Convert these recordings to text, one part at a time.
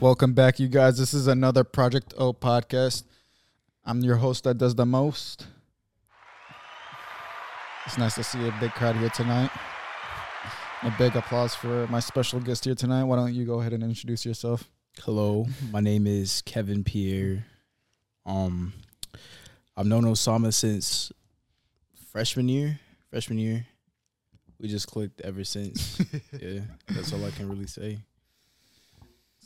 Welcome back, you guys. This is another Project O podcast. I'm your host that does the most. It's nice to see a big crowd here tonight. A big applause for my special guest here tonight. Why don't you go ahead and introduce yourself? Hello, my name is Kevin Pierre. Um, I've known Osama since freshman year. Freshman year, we just clicked ever since. yeah, that's all I can really say.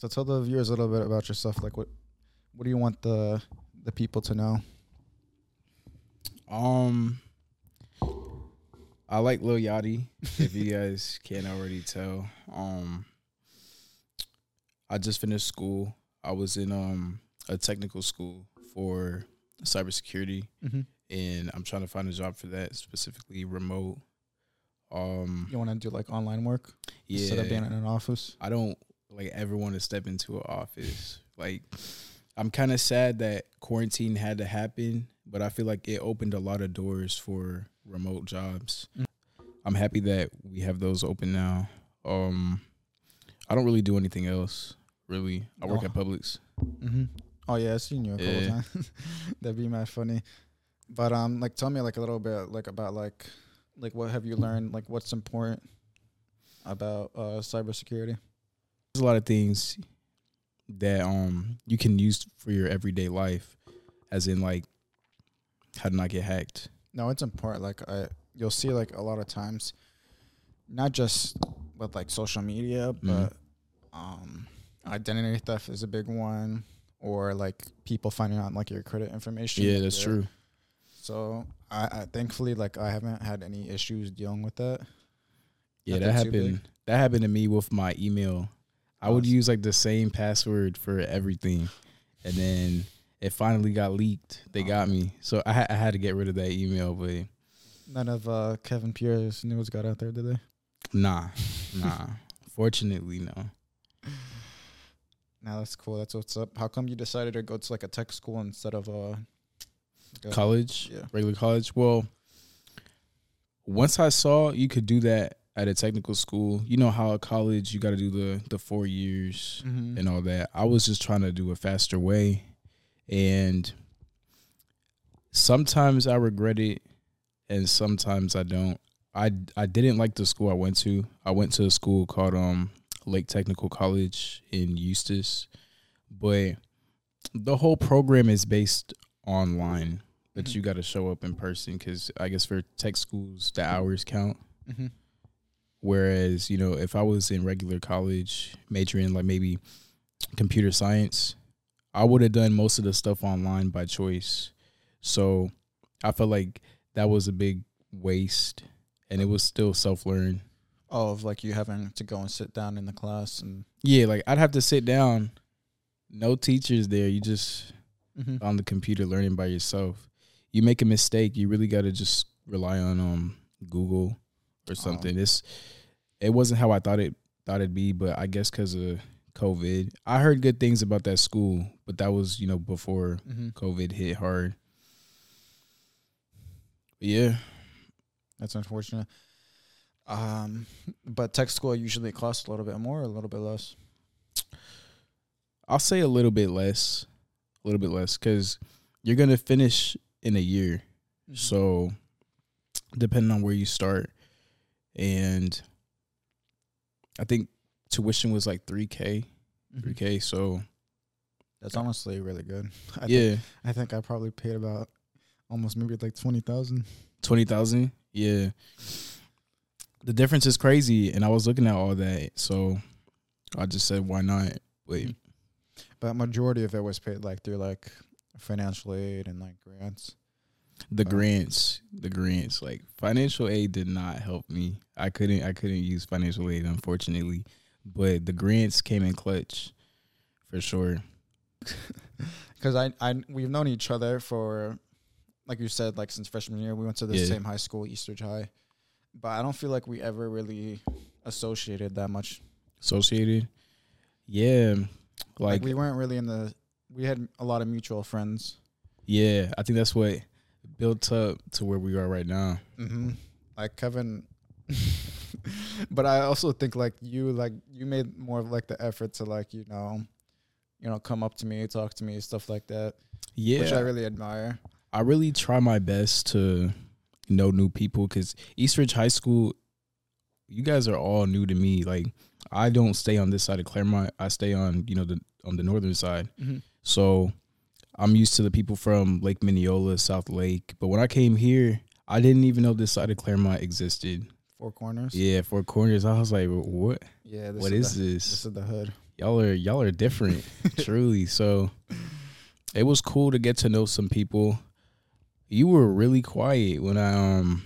So tell the viewers a little bit about yourself. Like what what do you want the the people to know? Um, I like Lil Yachty. if you guys can't already tell, um, I just finished school. I was in um a technical school for cybersecurity, Mm-hmm. and I'm trying to find a job for that specifically remote. Um, You want to do like online work yeah, instead of being in an office? I don't like ever want to step into an office. Like, I'm kind of sad that quarantine had to happen, but I feel like it opened a lot of doors for remote jobs. I'm happy that we have those open now. Um, I don't really do anything else. Really, I work Oh. at Publix. Mm-hmm. Oh yeah, I've seen you a couple Yeah. times. That'd be mad funny. But um, like, tell me like a little bit like about like, like what have you learned? Like, what's important about uh cybersecurity? There's a lot of things that um you can use for your everyday life, as in like how to not get hacked. No, it's important. Like, I you'll see like a lot of times, not just with like social media, Mm-hmm. but um, identity theft is a big one, or like people finding out like your credit information. Yeah, that's your- true. So I, I thankfully like I haven't had any issues dealing with that. Yeah, Nothing that happened. That happened to me with my email. I would use like the same password for everything, and then it finally got leaked. They got me, so I, I had to get rid of that email. But None of uh, Kevin Pierre's news got out there, did they? nah, nah. Fortunately, no. Now that's cool. That's what's up. How come you decided to go to like a tech school instead of uh, a- College, Yeah. regular college. Well, once I saw you could do that at a technical school, you know how at college you got to do the the four years Mhm. and all that. I was just trying to do a faster way. And sometimes I regret it and sometimes I don't. I I didn't like the school I went to. I went to a school called um Lake Technical College in Eustis. But the whole program is based online, but Mhm. you got to show up in person cuz I guess for tech schools the hours count. Mhm. Whereas, you know, if I was in regular college, majoring like maybe computer science, I would have done most of the stuff online by choice. So I felt like that was a big waste and it was still self learn. Oh, of like you having to go and sit down in the class and Yeah, like I'd have to sit down, no teachers there. You just Mhm. on the computer learning by yourself. You make a mistake, you really got to just rely on um Google or something. It's it wasn't how I thought it thought it'd be, but I guess because of COVID, I heard good things about that school, but that was you know before Mhm. COVID hit hard. But yeah, that's unfortunate. Um, but tech school usually costs a little bit more, or a little bit less. I'll say a little bit less, a little bit less, because you're gonna finish in a year. Mm-hmm. So, depending on where you start, and I think tuition was like three k, Mhm. three k. So That's honestly really good. I yeah, think, I think I probably paid about almost maybe like twenty thousand. twenty thousand. Yeah, the difference is crazy, and I was looking at all that, so I just said, why not? Wait, But majority of it was paid like through like financial aid and like grants. The grants, the grants, like financial aid did not help me. I couldn't, I couldn't use financial aid, unfortunately, but the grants came in clutch, for sure. Because I, I, we've known each other for, like you said, like since freshman year. We went to the Yeah. same high school, Eastridge High. But I don't feel like we ever really associated that much. Associated, yeah, Like, like we weren't really in the. We had a lot of mutual friends. yeah. I think that's what built up to where we are right now. Mm-hmm. Like Kevin, but I also think like you like you made more of like the effort to like you know you know, come up to me, talk to me, stuff like that, Yeah, which I really admire. I really try my best to know new people because Eastridge High School, you guys are all new to me. Like I don't stay on this side of Clermont. I stay on you know the on the northern side. Mm-hmm. So I'm used to the people from Lake Minneola, South Lake. But when I came here, I didn't even know this side of Clermont existed. Four corners. Yeah, Four Corners. I was like, what? Yeah. This What is, is the, this? This is the hood. y'all are y'all are different, truly. So it was cool to get to know some people. You were really quiet when I um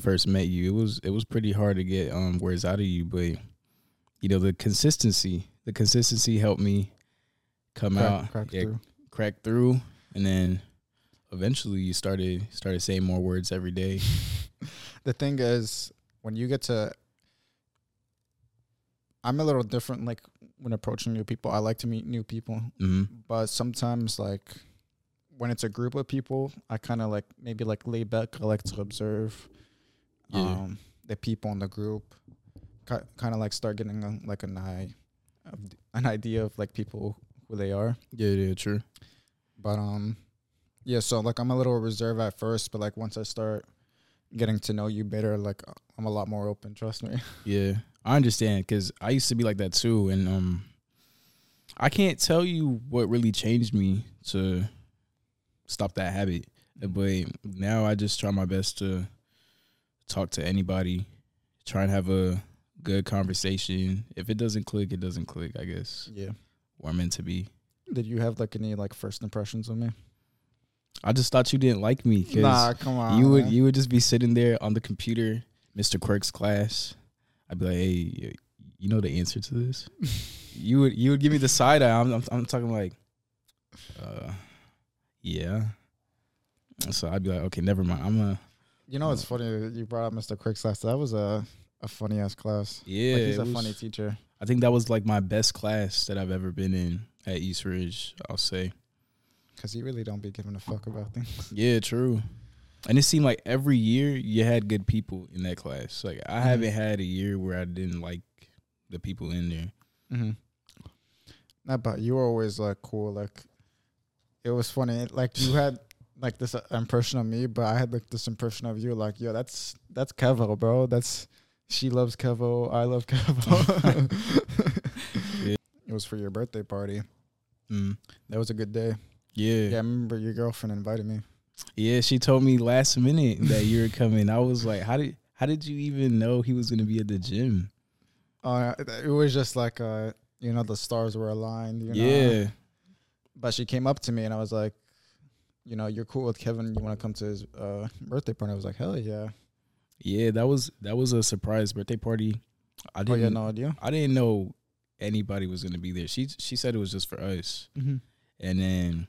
first met you. It was it was pretty hard to get um words out of you, but you know the consistency, the consistency helped me come Crack- out, crack yeah, through. Crack through, and then eventually you started started saying more words every day. The thing is, when you get to, I'm a little different. Like when approaching new people, I like to meet new people, hmm but sometimes like when it's a group of people, I kind of like maybe like lay back. I like to observe Yeah. um, the people in the group. Kind of like start getting a, like an eye, of, an idea of like people who they are. Yeah, yeah, true. But um, yeah. So like I'm a little reserved at first, but like once I start getting to know you better, like I'm a lot more open. Trust me. Yeah, I understand because I used to be like that too, and um, I can't tell you what really changed me to stop that habit, but now I just try my best to talk to anybody, try and have a good conversation. If it doesn't click, it doesn't click. I guess Yeah. Where I'm meant to be. Did you have like any like first impressions of me? I just thought you didn't like me because Nah, come on. you would man. you would just be sitting there on the computer, Mr. Quirk's class. I'd be like, hey, you know the answer to this? you would you would give me the side eye. I'm I'm, I'm talking like, uh, yeah. So I'd be like, okay, never mind. I'm a You know, it's funny you brought up Mr. Quick class. That was a a funny ass class. yeah. like he's a funny teacher. I think that was like my best class that I've ever been in at East Ridge. I'll say, Cause you really don't be giving a fuck about things. yeah, true. And it seemed like every year you had good people in that class. Like I Mhm. haven't had a year where I didn't like the people in there. Mm-hmm. Nah, but you were always like cool. Like it was funny. Like you had like this impression of me, but I had like this impression of you. Like yo, that's that's Kevo, bro. That's she loves Kevo. I love Kevo. Yeah. It was for your birthday party. Mm. That was a good day. Yeah. Yeah, I remember your girlfriend invited me. Yeah, she told me last minute that you were coming. I was like, how did how did you even know he was gonna be at the gym? Uh, it it was just like uh, you know, the stars were aligned. You know? Yeah, But she came up to me and I was like, you know, you're cool with Kevin. You want to come to his uh, birthday party? I was like, hell yeah. Yeah. That was that was a surprise birthday party. I Oh didn't yeah, no idea. I didn't know anybody was gonna be there. She she said it was just for us, Mm-hmm. and then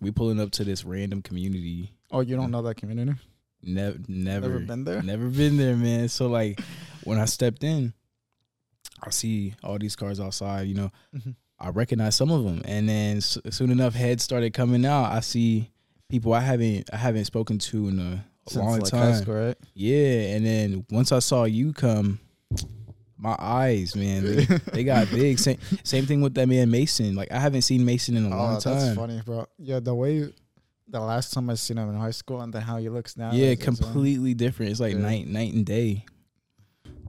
we pulling up to this random community. Oh, you don't know that community? Never never Never been there? Never been there, man. So like when I stepped in, I see all these cars outside. You know, Mm-hmm. I recognize some of them, and then s- soon enough, heads started coming out. I see people I haven't I haven't spoken to in a, a long like time. high school, right? Yeah, and then once I saw you come, my eyes, man, they, they got big. Same same thing with that man Mason. Like I haven't seen Mason in a oh, long that's time. funny, bro. Yeah, the way the last time I seen him in high school and then how he looks now. Yeah, completely different. It's like Yeah. night night and day.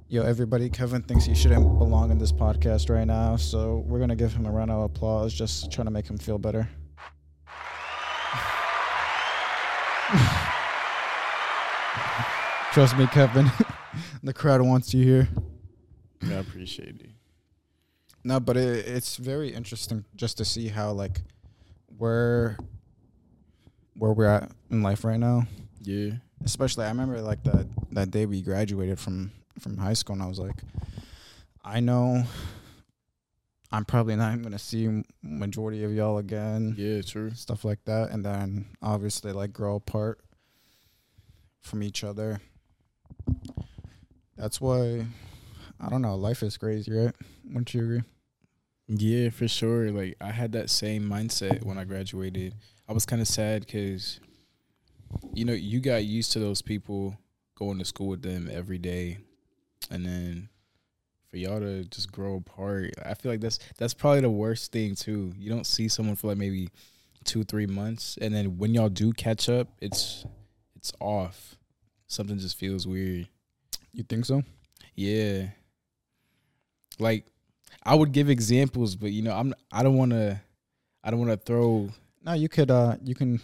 Yo, everybody, Kevin thinks he shouldn't belong in this podcast right now, so we're gonna give him a round of applause, just trying to make him feel better. Trust me, Kevin. the crowd wants you here. I appreciate you. No, but it, it's very interesting just to see how like where where we're at in life right now. Yeah. Especially, I remember like that that day we graduated from from high school, and I was like, I know I'm probably not gonna see majority of y'all again, Yeah, true. stuff like that, and then obviously like grow apart from each other. That's why I don't know. Life is crazy, right? Wouldn't you agree? Yeah, for sure. Like I had that same mindset when I graduated. I was kind of sad because, you know, you got used to those people going to school with them every day, and then for y'all to just grow apart. I feel like that's that's probably the worst thing too. You don't see someone for like maybe two, three months, and then when y'all do catch up, it's it's off. Something just feels weird. You think so? Yeah. Like I would give examples, but you know, I'm I don't want to I don't want to throw No, you could. Uh, you can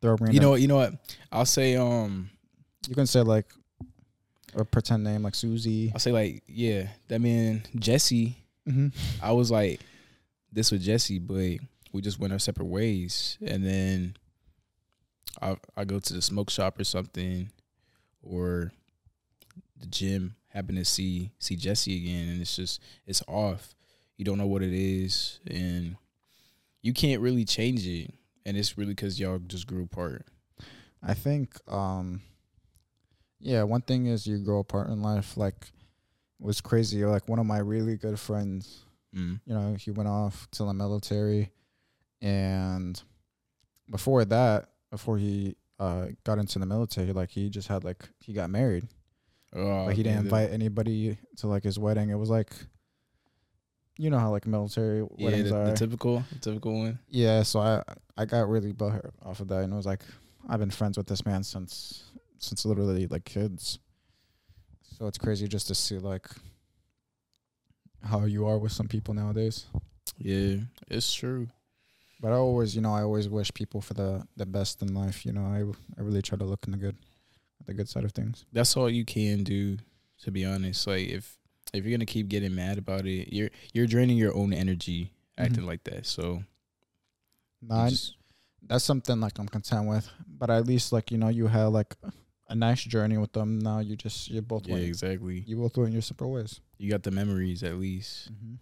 throw. Random, You know, you know what? I'll say um you can say like a pretend name like Susie. I'll say like, yeah, that man Jesse, Mm-hmm. I was like this with Jesse, but we just went our separate ways. And then I I go to the smoke shop or something or the gym, happen to see see Jesse again and it's just it's off. You don't know what it is and you can't really change it. And it's really cuz y'all just grew apart. I think. Um, yeah, one thing is you grow apart in life. Like, it was crazy. Like one of my really good friends. Mm. you know, he went off to the military. And before that, before he uh, got into the military, like he just had like he got married. Oh, like he didn't invite anybody to like his wedding. It was like, you know how like military yeah, weddings the, are. the typical the typical one. yeah, so I I got really butthurt off of that, and it was like I've been friends with this man since since literally like kids. So it's crazy just to see like how you are with some people nowadays. Yeah, it's true. But I always, you know, I always wish people for the the best in life. You know, I I really try to look in the good, the good side of things. That's all you can do, to be honest. Like if if you're gonna keep getting mad about it, you're you're draining your own energy acting Mhm. like that. So Nah, just- that's something like I'm content with. But at least like you know you had like a nice journey with them. Now you just you're both yeah, went exactly. you both went your separate ways. You got the memories at least. Mm-hmm.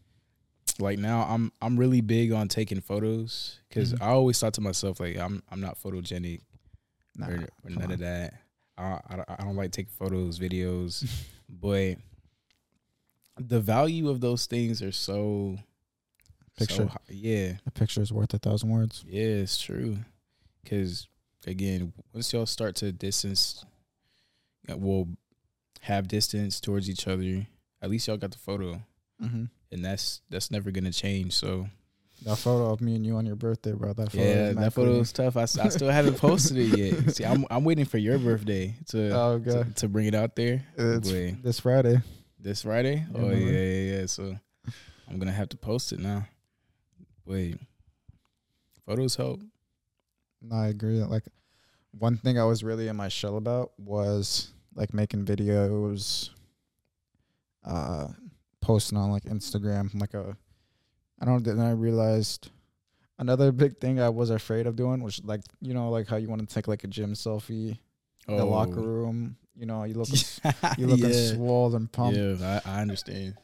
Like now, I'm I'm really big on taking photos because Mhm. I always thought to myself like I'm I'm not photogenic Nah, or, or none on. of that. I, I don't- I don't like taking photos, videos, but the value of those things are so Picture. So, yeah, A picture is worth a thousand words. Yeah, it's true. Because again, once y'all start to distance, we'll have distance towards each other, at least y'all got the photo, Mm-hmm. and that's that's never gonna change. So That photo of me and you on your birthday, bro. That photo. yeah, that photo was tough. I, I still haven't posted it yet. See, I'm I'm waiting for your birthday to Oh to, to bring it out there. it's Wait, this Friday. this Friday? Yeah, oh man. yeah, yeah, yeah. So I'm gonna have to post it now. Wait, photos help. No, I agree. Like one thing I was really in my shell about was like making videos, uh, posting on like Instagram, like a. I don't. Then I realized another big thing I was afraid of doing was like you know like how you want to take like a gym selfie in the oh. locker room. You know you look you looking Oh. yeah. swole and pumped. Yeah, I, I understand.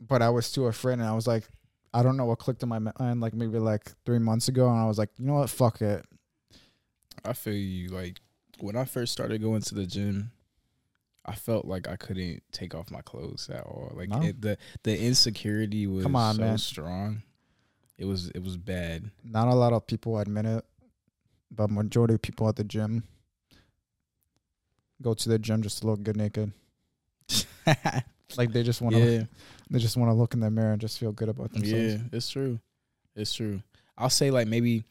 But I was too afraid, and I was like, I don't know what clicked in my mind. Like maybe like three months ago, and I was like, you know what, fuck it. I feel you. Like when I first started going to the gym, I felt like I couldn't take off my clothes at all. Like No? it, the the insecurity was Come on, so man. strong. It was it was bad. not a lot of people admit it, but majority of people at the gym go to the gym just to look good naked. Like they just want to, yeah, they just want to look in the mirror and just feel good about themselves. yeah, it's true. It's true. I'll say like maybe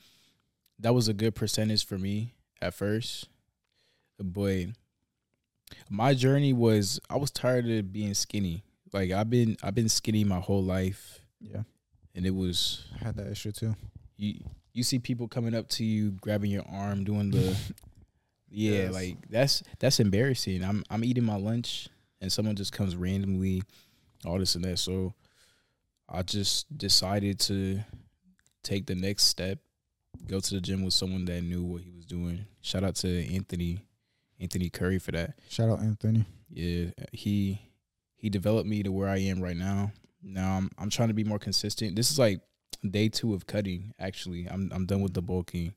that was a good percentage for me at first, but my journey was I was tired of being skinny. Like I've been I've been skinny my whole life, Yeah, and it was I had that issue too. you you see people coming up to you grabbing your arm doing the yeah Yes. like that's that's embarrassing i'm i'm eating my lunch and someone just comes randomly all this and that so i just decided to take the next step go to the gym with someone that knew what he was doing shout out to anthony anthony curry for that. Shout out Anthony. yeah he he developed me to where i am right now. Now i'm i'm trying to be more consistent. This is like day two of cutting actually. I'm i'm done with the bulking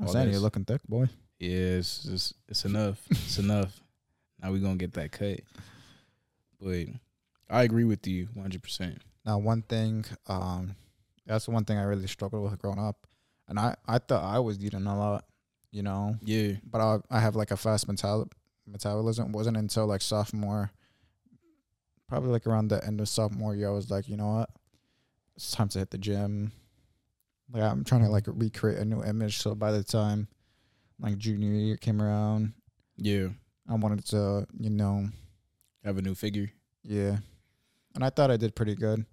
I'm saying you're looking thick, boy. yeah it's it's, it's enough. It's enough. Now we gonna get that cut. But i agree with you 100% Now, one thing, um, that's one thing I really struggled with growing up, and I, I thought I was eating a lot, you know, yeah but I, I have like a fast metal- metabolism. It wasn't until like sophomore probably like around the end of sophomore year, I was like, you know what, it's time to hit the gym. Like I'm trying to like recreate a new image. So by the time like junior year came around, Yeah. I wanted to, you know, Have a new figure. yeah. And I thought I did pretty good.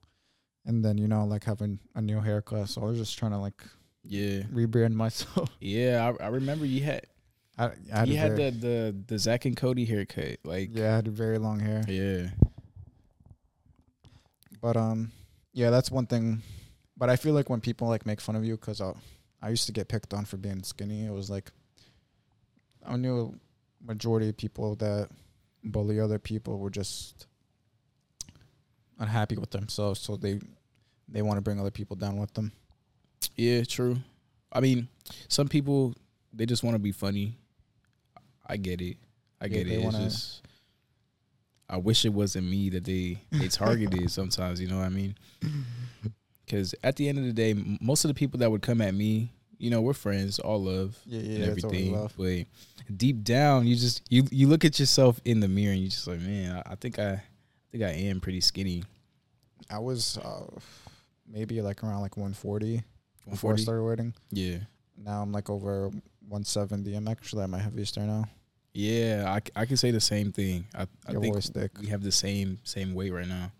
And then, you know, like having a new haircut. So I was just trying to like Yeah. rebrand myself. Yeah. I, I remember you had I, I had, you had very, the, the the Zack and Cody haircut. Like yeah, I had very long hair. yeah. But um, yeah, that's one thing. But I feel like when people like make fun of you, because I, I used to get picked on for being skinny. It was like I knew a majority of people that bully other people were just unhappy with themselves, so they they want to bring other people down with them. Yeah, true. I mean, some people they just want to be funny. I get it. I Yeah, get it. wanna- It's just I wish it wasn't me that they they targeted sometimes, you know what I mean? Cuz at the end of the day, most of the people that would come at me, you know, we're friends, all love Yeah, and yeah, always everything. But deep down, you just you you look at yourself in the mirror and you just like, man, I, I think I, I think I am pretty skinny. I was uh, maybe like around like 140 before I started weighting. Yeah. Now I'm like over 170. I'm actually at my heaviest right now. Yeah, I, I can say the same thing. I I Your think voice thick. we have the same same weight right now.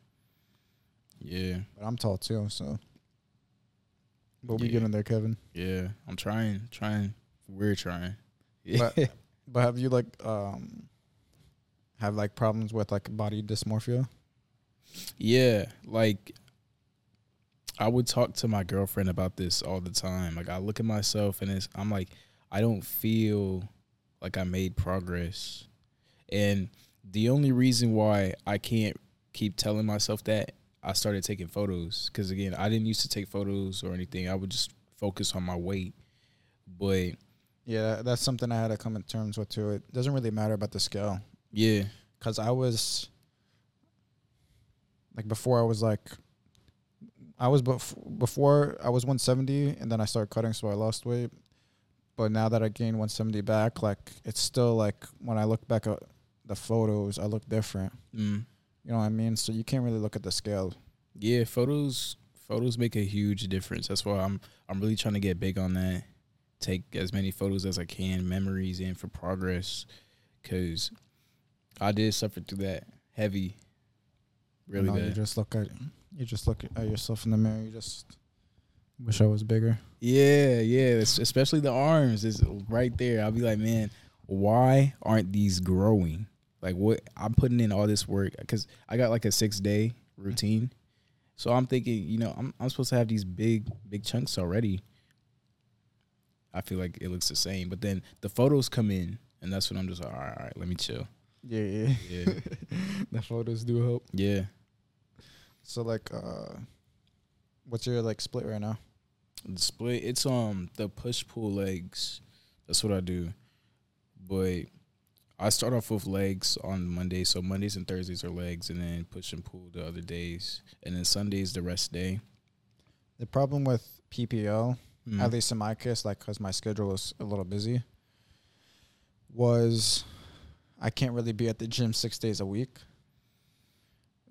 Yeah, But I'm tall too, so we'll be Yeah. getting there, Kevin. yeah. I'm trying, trying. We're trying. But but have you like um have like problems with like body dysmorphia? yeah, like I would talk to my girlfriend about this all the time. Like I look at myself and it's I'm like I don't feel like I made progress. And the only reason why I can't keep telling myself that I started taking photos cuz again, I didn't used to take photos or anything. I would just focus on my weight. But Yeah, that's something I had to come to terms with too. It doesn't really matter about the scale yeah, because I was like before I was like I was bef- before I was 170 and then I started cutting, so I lost weight. But now that I gained 170 back, like it's still like when I look back at the photos, I look different. mm, You know what I mean? So you can't really look at the scale. yeah, photos photos make a huge difference. That's why I'm I'm really trying to get big on that. Take as many photos as I can, memories in for progress cuz I did suffer through that heavy really you know, you just look at you just look at yourself in the mirror. You just wish I was bigger. Yeah, yeah, es- especially the arms is right there. I'll be like, man, why aren't these growing? Like, what I'm putting in all this work because I got like a six day routine, so I'm thinking, you know, I'm I'm supposed to have these big big chunks already. I feel like it looks the same, but then the photos come in, and that's when I'm just like, all right, all right, let me chill. Yeah, yeah. Yeah, the photos do help. yeah. So like, uh, what's your like split right now? The split it's um the push pull legs. That's what I do. But I start off with legs on Monday, so Mondays and Thursdays are legs and then push and pull the other days. And then Sundays the rest day. The problem with PPO, Mm. at least in my case, like because my schedule is a little busy, was I can't really be at the gym six days a week.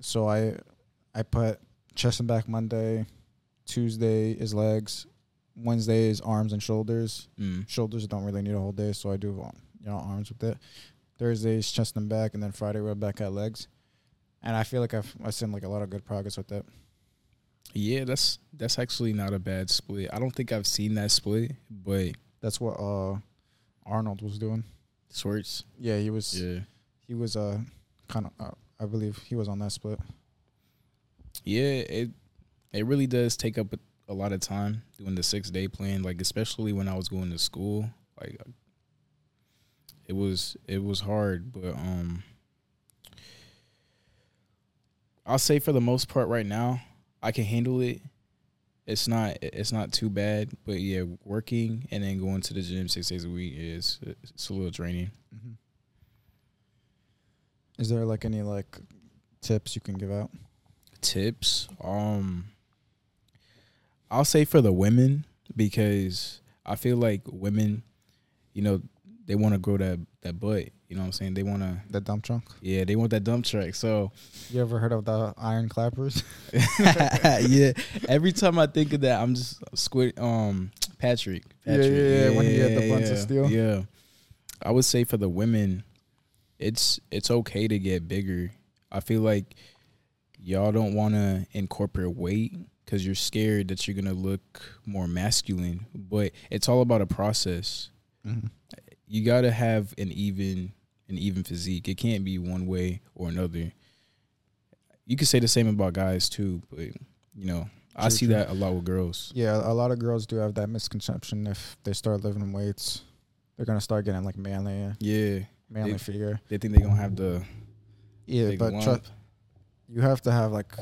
So I I put chest and back Monday, Tuesday is legs, Wednesday is arms and shoulders. Mm. Shoulders don't really need a whole day, so I do um, you know arms with it. Thursdays chest and back, and then Friday we're back at legs. And I feel like I've I've seen like a lot of good progress with that. Yeah, that's that's actually not a bad split. I don't think I've seen that split, but That's what uh Arnold was doing. Swartz. Yeah, he was Yeah. he was uh kind of uh, I believe he was on that split. Yeah, it it really does take up a, a lot of time doing the six day plan. Like especially when I was going to school, like it was it was hard. But um, I'll say for the most part right now, I can handle it. It's not it's not too bad. But yeah, working and then going to the gym six days a week is it's a little draining. Mm-hmm. Is there like any like tips you can give out? Tips um i'll say for the women because i feel like women you know they want to grow that that butt You know what I'm saying? They want to. The dump trunk. Yeah, they want that dump truck. So You ever heard of the iron clappers? yeah, every time I think of that, I'm just squid. Um, Patrick. Yeah, Patrick. yeah, yeah, when he had the buns of yeah, steel. Yeah, I would say for the women, it's it's okay to get bigger. I feel like y'all don't want to incorporate weight because you're scared that you're gonna look more masculine. But it's all about a process. Mm-hmm. You gotta have an even an even physique. It can't be one way or another. You could say the same about guys too, but you know, I see true. that a lot with girls. Yeah, a lot of girls do have that misconception. If they start lifting weights, they're gonna start getting like manly, Yeah, manly They- figure. they think they're gonna have the Yeah, but lump. You have to have like,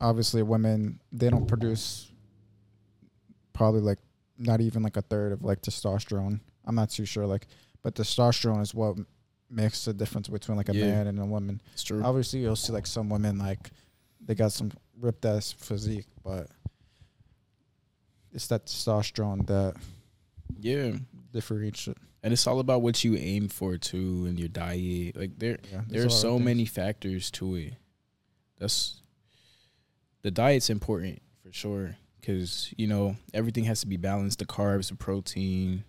obviously, women they don't produce probably like not even like a third of like testosterone. I'm not too sure, like, but testosterone is what makes the difference between like a Yeah. man and a woman. It's true. Obviously, you'll see like some women like they got some ripped ass physique, but it's that testosterone that yeah, differentiates. and it's all about what you aim for too in your diet. Like there, Yeah, there's so many factors to it. That's the diet's important for sure because you know everything has to be balanced: the carbs, the protein,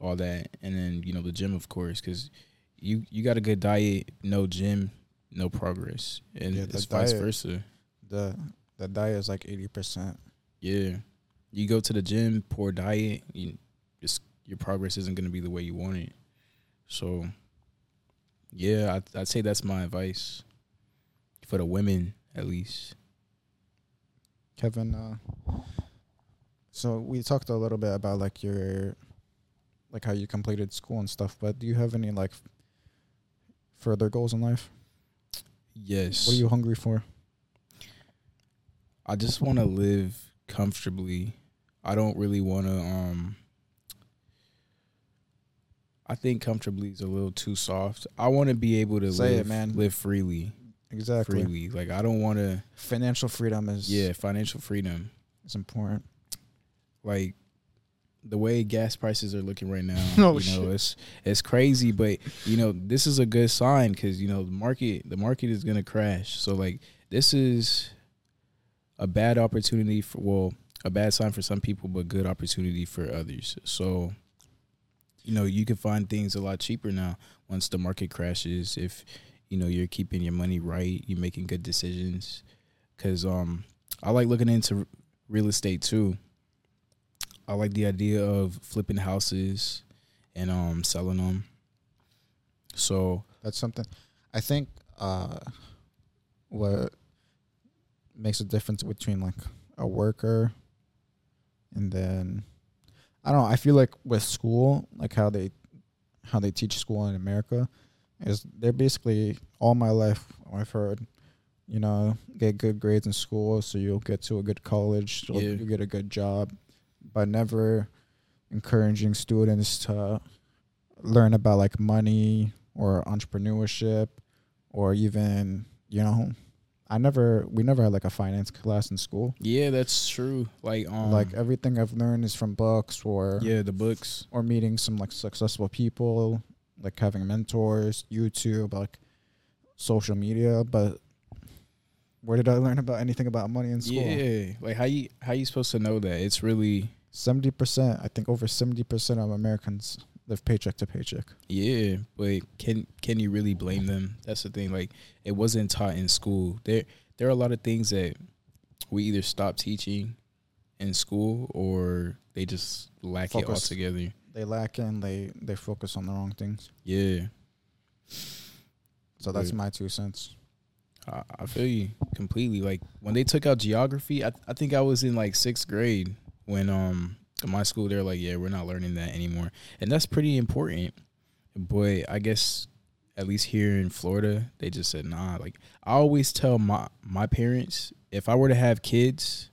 all that, and then you know the gym, of course, because you you got a good diet, no gym, no progress, and Yeah, it's vice diet- versa. the the diet is like eighty percent. Yeah, you go to the gym, poor diet, you just your progress isn't going to be the way you want it. So, yeah, I'd, I'd say that's my advice for the women, at least. Kevin, uh, so we talked a little bit about like your, like how you completed school and stuff. But do you have any like further goals in life? Yes, What are you hungry for? I just want to live comfortably. I don't really want to. Um, I think comfortably is a little too soft. I want to be able to Say it, live, man. live freely, Exactly. freely. Like I don't want to. Financial freedom is Yeah, financial freedom. is important. like the way gas prices are looking right now, Oh, you know, shit. it's it's crazy. But you know, this is a good sign because you know the market the market is gonna crash. So like this is a bad opportunity for well, a bad sign for some people, but good opportunity for others. So you know, you can find things a lot cheaper now once the market crashes. If you know you're keeping your money right, you're making good decisions. Cause um, I like looking into real estate too. I like the idea of flipping houses and um selling them. So That's something. I think uh, what makes a difference between like a worker and then I don't know. I feel like with school, like how they how they teach school in America, is they're basically all my life I've heard, you know, get good grades in school so you'll get to a good college, so Yeah. you get a good job, but never encouraging students to learn about like money or entrepreneurship or even you know i never we never had like a finance class in school yeah, that's true. Like um, like everything i've learned is from books or yeah, the books. or meeting some like successful people like having mentors youtube like social media but where did i learn about anything about money in school Yeah, like how you how you supposed to know that? It's really 70% i think over 70% of americans live paycheck to paycheck yeah, but can can you really blame them? That's the thing. Like it wasn't taught in school. There there are a lot of things that we either stop teaching in school or they just lack it altogether. They lack in they they focus on the wrong things Yeah. so that's my two cents I, I feel you completely. Like when they took out geography, I I think I was in like sixth grade when um in my school they're like, yeah, we're not learning that anymore, and that's pretty important. But I guess at least here in Florida, they just said nah. Like I always tell my my parents, if I were to have kids,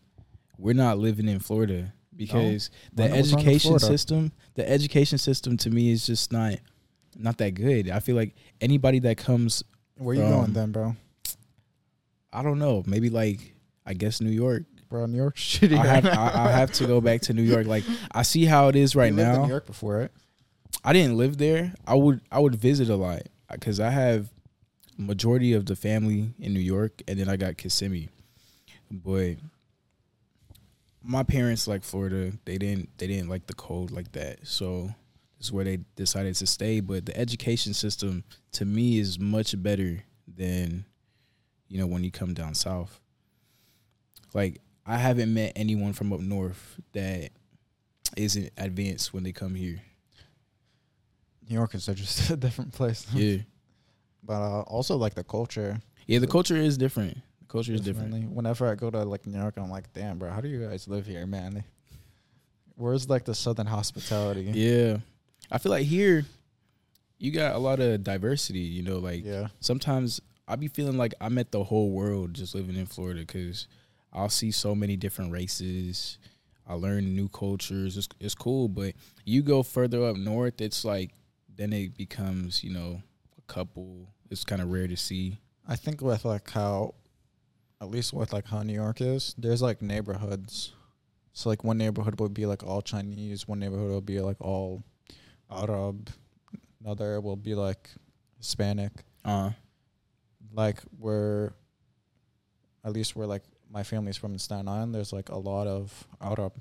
we're not living in Florida because the Why not? What's wrong with education system, the education system to me is just not not that good. I feel like anybody that comes Where you Um, going then, bro? I don't know. Maybe like I guess New York. Bro, New York shitty. I have I. I have to go back to New York. Like I see how it is right you now. New York before, right? I didn't live there. I would I would visit a lot because I have majority of the family in New York, and then I got Kissimmee. But my parents like Florida. They didn't they didn't like the cold like that, so this is where they decided to stay. But the education system to me is much better than you know when you come down south. Like I haven't met anyone from up north that isn't advanced when they come here. New York is just a different place. Yeah. But uh, also like the culture. Yeah, the culture is different. Culture is different. Whenever I go to like New York, I'm like, damn, bro, how do you guys live here, man? Where's like the southern hospitality? Yeah. I feel like here you got a lot of diversity, you know, like Yeah. sometimes I be feeling like I met the whole world just living in Florida cuz I'll see so many different races. I learn new cultures. It's, it's cool, but you go further up north, it's like then it becomes, you know, a couple. It's kind of rare to see. I think with like how, at least with like how New York is, there's like neighborhoods. So like one neighborhood would be like all Chinese, one neighborhood will be like all Arab, another will be like Hispanic. Uh, Like where, at least where like my family's from in Staten Island, there's like a lot of Arab.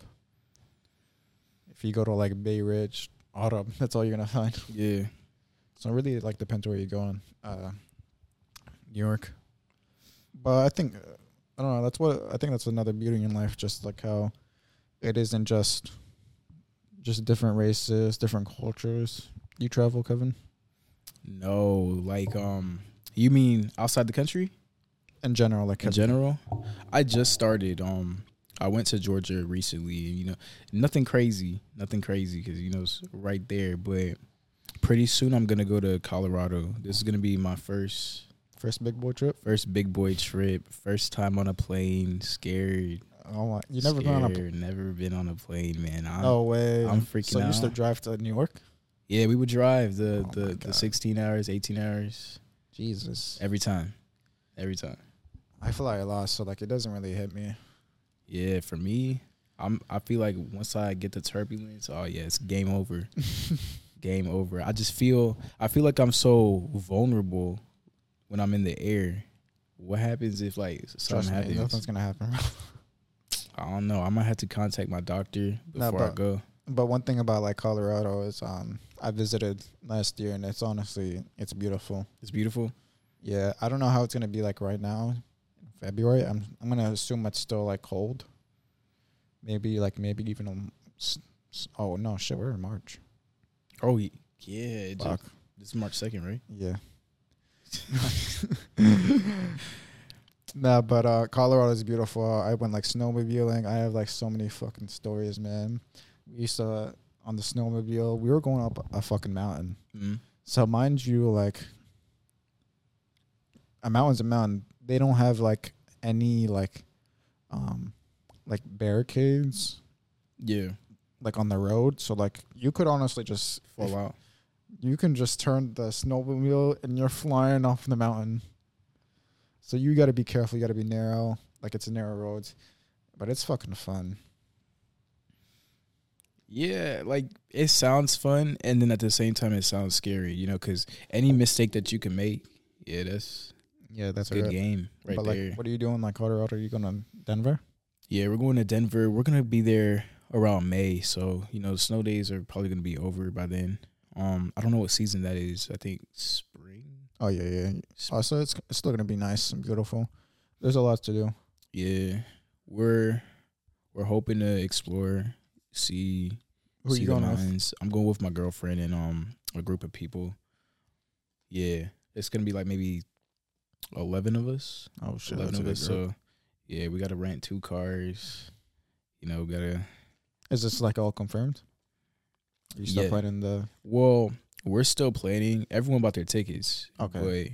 If you go to like Bay Ridge, Arab, that's all you're gonna find. yeah. So it really like depends where you're going. Uh, New York, but I think I don't know. That's what I think. That's another beauty in life. Just like how it isn't just just different races, different cultures. You travel, Kevin, No, like um you mean outside the country? in general, like in Kevin. general i just started um i went to georgia recently and you know nothing crazy nothing crazy because you know it's right there but pretty soon i'm gonna go to colorado this is gonna be my first First big boy trip. first big boy trip first time on a plane scared Oh my! You never been on a pl- never been on a plane man I'm, No way. I'm freaking out. So you used to drive to New York. yeah we would drive the Oh the, the 16 hours 18 hours Jesus. every time every time I feel like I lost, so like it doesn't really hit me. Yeah, for me, I'm. I feel like once I get the turbulence, oh yeah, it's game over. game over. I just feel. I feel like I'm so vulnerable when I'm in the air. What happens if like Trust something me, happens? nothing's gonna happen. I don't know. I might have to contact my doctor before I but- go. But one thing about like Colorado is um I visited last year and it's honestly it's beautiful. It's beautiful. Yeah, I don't know how it's gonna be like right now, in February. I'm I'm gonna assume it's still like cold. Maybe like maybe even um, s- s- oh no shit we're in March. Oh yeah, it just, Fuck is March second, right? yeah. nah, but uh, Colorado is beautiful. I went like snowmobiling. I have like so many fucking stories, man. We used to uh, on the snowmobile. We were going up a fucking mountain. Mm. So mind you, like a mountain's a mountain. They don't have like any like um like barricades Yeah, like on the road. So like you could honestly just fall out. You can just turn the snowmobile and you're flying off the mountain. So you got to be careful. You got to be narrow. Like it's a narrow road, but it's fucking fun. Yeah, like it sounds fun, and then at the same time, it sounds scary. You know, because any mistake that you can make, yeah, that's Yeah, that's a good right. game right but there. like, what are you doing? Like Colorado? Are you going to Denver? Yeah, we're going to Denver. We're gonna be there around May, so you know, snow days are probably gonna be over by then. Um, I don't know what season that is. I think spring. Oh yeah, yeah. Also, it's it's still gonna be nice and beautiful. There's a lot to do. Yeah, we're we're hoping to explore, see Who see you going with? mountains. I'm going with my girlfriend and um a group of people. Yeah, it's gonna be like maybe eleven of us. Oh shit, eleven of us. So yeah, we gotta rent two cars. You know, gotta. Is this like all confirmed? Are you still Yeah. planning the? Well, we're still planning. Everyone bought their tickets. Okay.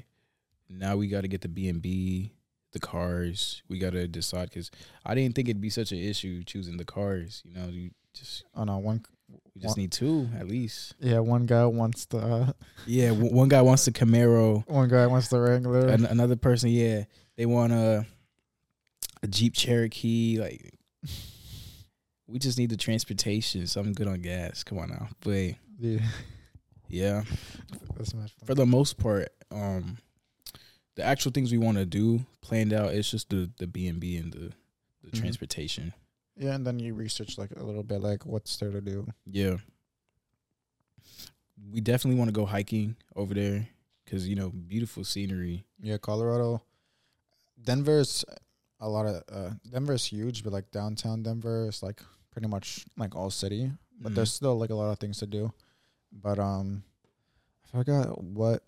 But now we got to get the B and B, the cars. We got to decide because I didn't think it'd be such an issue choosing the cars. You know, you just Oh no, one. we just One- need two at least. Yeah, one guy wants the. Uh, Yeah, w- one guy wants the Camaro. one guy wants the Wrangler. An- another person, yeah, they want a a Jeep Cherokee. Like, we just need the transportation. So I'm good on gas. Come on now, but yeah. Yeah. That's much fun. For the most part, um, the actual things we want to do planned out. It's just the the B and B and the the Mhm. transportation. Yeah, and then you research like a little bit, like what's there to do. Yeah. We definitely want to go hiking over there because you know beautiful scenery. Yeah, Colorado, Denver's a lot of uh, Denver's huge, but like downtown Denver is like pretty much like all city. But Mhm. there's still like a lot of things to do. But um, I forgot what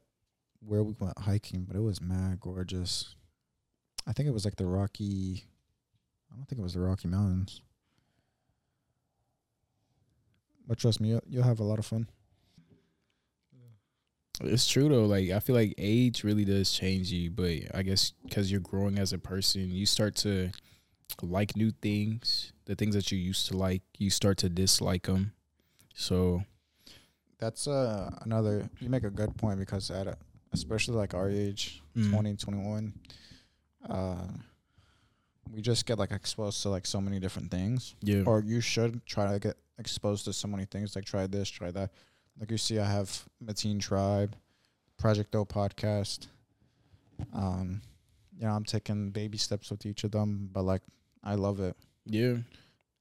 where we went hiking, but it was mad gorgeous. I think it was like the Rocky. I don't think it was the Rocky Mountains. But trust me, you'll, you'll have a lot of fun. It's true though. Like I feel like age really does change you, but I guess because you're growing as a person, you start to like new things. The things that you used to like, you start to dislike them. So That's uh another. You make a good point because at a, especially like our age, mm, twenty twenty one, uh, we just get like exposed to like so many different things. yeah, Or you should try to get exposed to so many things. Like try this, try that. Like you see, I have Mateen Tribe, Project O podcast. Um, you know, I'm taking baby steps with each of them, but like I love it. yeah,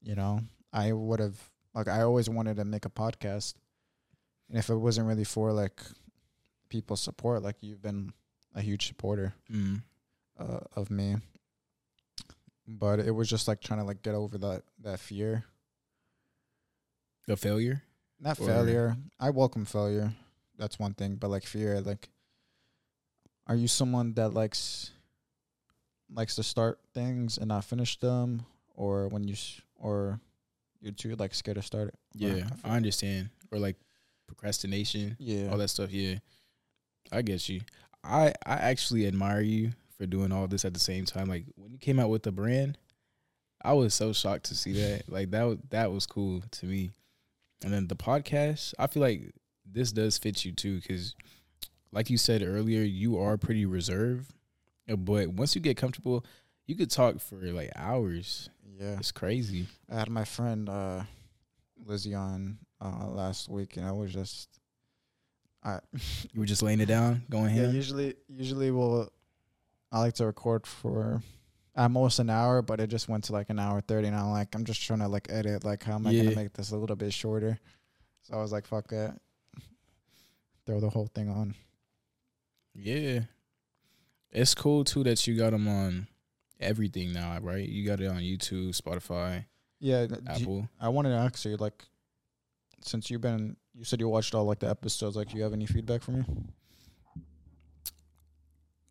You know, I would have like I always wanted to make a podcast, and if it wasn't really for like people's support, like you've been a huge supporter mm, uh, of me, but it was just like trying to like get over that that fear, the failure. not Or- failure. I welcome failure. That's one thing, but like fear, like, are you someone that likes likes to start things and not finish them, or when you or you're too like scared to start it? Yeah, I I understand. Or like procrastination, Yeah. all that stuff. Yeah, I get you. I I actually admire you for doing all this at the same time. Like when you came out with the brand, I was so shocked to see that. Like that was that was cool to me. And then the podcast, I feel like this does fit you too, because like you said earlier, you are pretty reserved. But once you get comfortable, you could talk for like hours. Yeah. It's crazy. I had my friend uh Lizzie on uh last week and I was just I You were just laying it down, going yeah, ham. usually usually we'll I like to record for almost an hour, but it just went to like an hour thirty and I'm like I'm just trying to like edit like how am I Yeah. gonna make this a little bit shorter? So I was like, fuck that. Throw the whole thing on. Yeah. It's cool too that you got them on everything now, right? You got it on YouTube, Spotify, Yeah, do you- Apple. I wanted to ask you, like, since you've been, you said you watched all like the episodes. Like, do you have any feedback for me?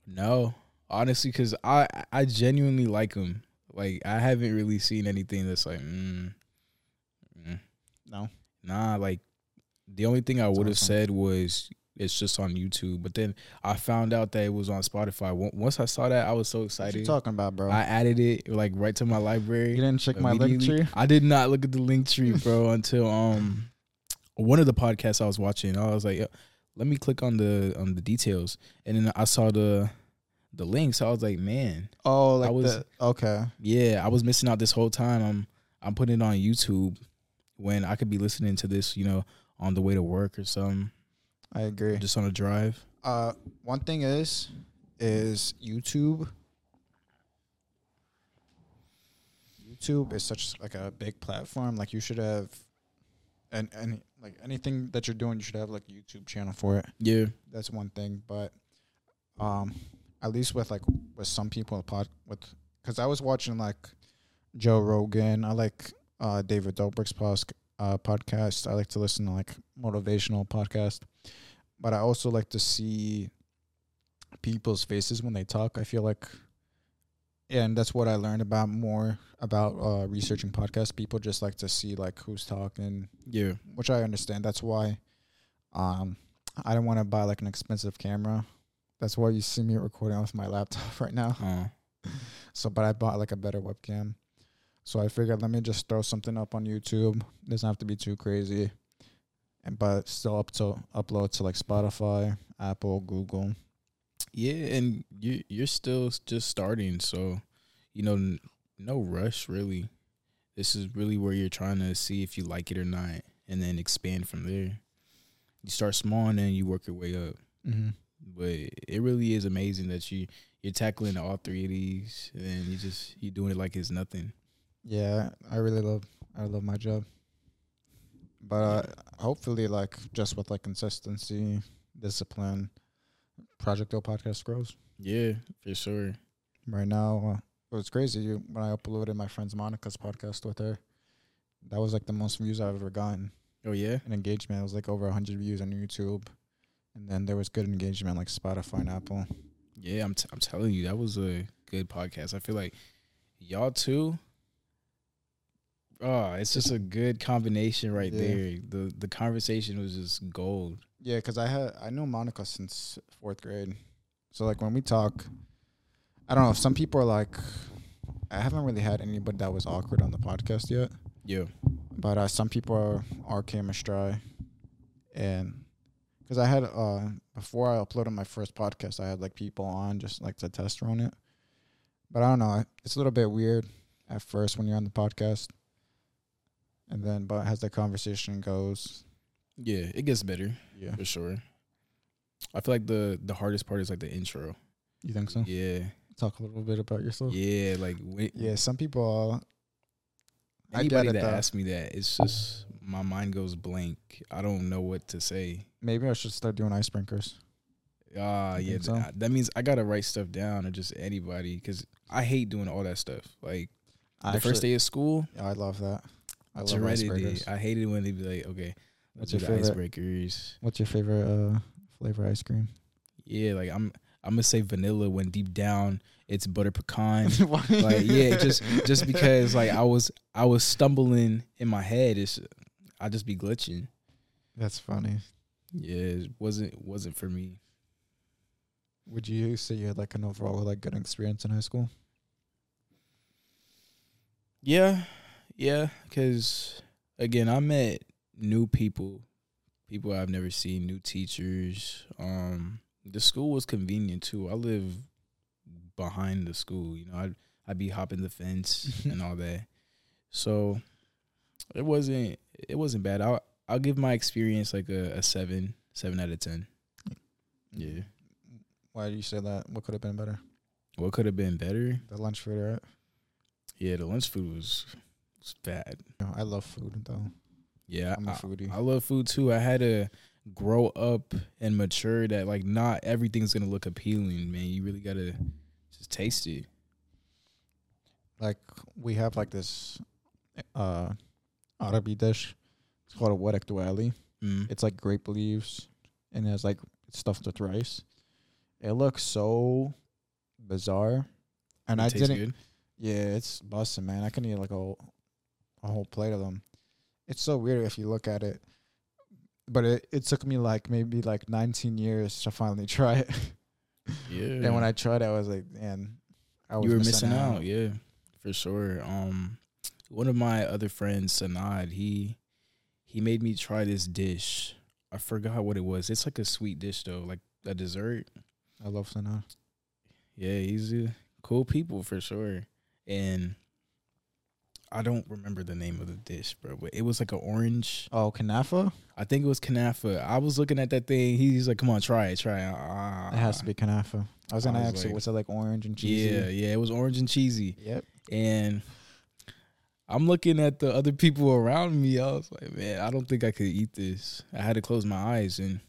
No, honestly, because I I genuinely like them. Like I haven't really seen anything that's like, mm, mm. No. nah. Like the only thing I would have awesome. said was it's just on YouTube. But then I found out that it was on Spotify. Once I saw that, I was so What you excited. talking about, bro? I added it like right to my library. you didn't check my link tree. I did not look at the link tree, bro, until um one of the podcasts I was watching. I was like, "Yo, let me click on the on the details, and then I saw the the links. I was like, man, Oh, like was- the okay. yeah, I was missing out this whole time. I'm I'm putting it on YouTube when I could be listening to this, you know, on the way to work or something, I agree. just on a drive. Uh, one thing is, is YouTube. YouTube is such like a big platform. Like you should have, and any like anything that you're doing, you should have like a YouTube channel for it. Yeah, That's one thing. But, um, at least with like with some people pod with, because I was watching like Joe Rogan. I like uh David Dobrik's pos- uh, podcast. I like to listen to like motivational podcast, but I also like to see people's faces when they talk. I feel like, yeah, and that's what I learned about more about uh, researching podcasts. People just like to see like who's talking, yeah, which I understand. That's why, um, I don't want to buy like an expensive camera. That's why you see me recording with my laptop right now. uh, So, but I bought like a better webcam. So I figured let me just throw something up on YouTube. It Doesn't have to be too crazy, and but still up to upload to like Spotify, Apple, Google. yeah. And you you're still just starting, so you know, n- no rush really. This is really where you're trying to see if you like it or not, and then expand from there. you start small and then you work your way up. Mm-hmm. But it really is amazing that you you're tackling all three of these and you just you're doing it like it's nothing. Yeah, I really love I love my job. But uh, hopefully, like just with like consistency, discipline, Project O podcast grows. Yeah, for sure. Right now, uh, it was crazy. You, when I uploaded my friend's Monica's podcast with her, that was like the most views I've ever gotten. Oh yeah. And engagement it was like over hundred views on YouTube, and then there was good engagement like Spotify and Apple. Yeah, I'm t- I'm telling you that was a good podcast. I feel like y'all too. Oh, it's just a good combination right Yeah. there. The the conversation was just gold. Yeah, because I had I know Monica since fourth grade, so like when we talk, I don't know. Some people are like, I haven't really had anybody that was awkward on the podcast yet, Yeah. but uh, some people are are chemistry, and because I had uh before I uploaded my first podcast, I had like people on just like to test run it, but I don't know. It's a little bit weird at first when you're on the podcast, and then but as the conversation goes, Yeah, it gets better yeah, for sure. I feel like the the hardest part is like the intro. you think so? Yeah. Talk a little bit about yourself. Yeah, like when, Yeah, some people. Anybody that asks me that, it's just my mind goes blank. I don't know what to say. Maybe I should start doing ice icebreakers. Ah, You yeah, so? th- that means I gotta write stuff down or just anybody because I hate doing all that stuff. Like I the first day of school, Yeah, I love that. I love icebreakers. I hated when they'd be like, okay, What's your favorite? icebreakers. What's your favorite uh, flavor ice cream? Yeah, like I'm I'm gonna say vanilla when deep down it's butter pecan. Like yeah, just just because like I was I was stumbling in my head. It's I just be glitching. That's funny. Yeah, it wasn't wasn't for me. Would you say you had like an overall like good experience in high school? Yeah, yeah, because again, I met new people, people I've never seen, new teachers. Um, the school was convenient too. I live behind the school, you know. I'd I'd be hopping the fence and all that, so it wasn't it wasn't bad. I'll I'll give my experience like a, a seven, seven out of ten. Yeah. Why do you say that? What could have been better? What could have been better? The lunch food, right? Yeah, the lunch food was was bad. I love food though. Yeah, I'm a foodie. I love food too. I had to grow up and mature that like not everything's gonna look appealing, man. You really gotta just taste it. like we have like this uh Arabi dish. It's called a wedek duali. Mm. It's like grape leaves and it's like stuffed with rice. It looks so bizarre. And It I didn't good. Yeah, it's busting, man. I can eat like a whole, a whole plate of them. It's so weird if you look at it. But it, it took me like maybe like 19 years to finally try it. Yeah. and when I tried it, I was like, man, I was you were missing, out. yeah, for sure. Um, one of my other friends, Sanad, he he made me try this dish. I forgot what it was. It's like a sweet dish though, like a dessert. I love Sana. Yeah, he's a cool people for sure. And I don't remember the name of the dish, bro, but it was like an orange. Oh, kanafa? I think it was kanafa. I was looking at that thing. He's like, "Come on, try it, try it." Ah. It has to be kanafa. I was gonna I was ask you, like- was it like orange and cheesy? Yeah, yeah. It was orange and cheesy, Yep. and I'm looking at the other people around me. I was like, "Man, I don't think I could eat this." I had to close my eyes, and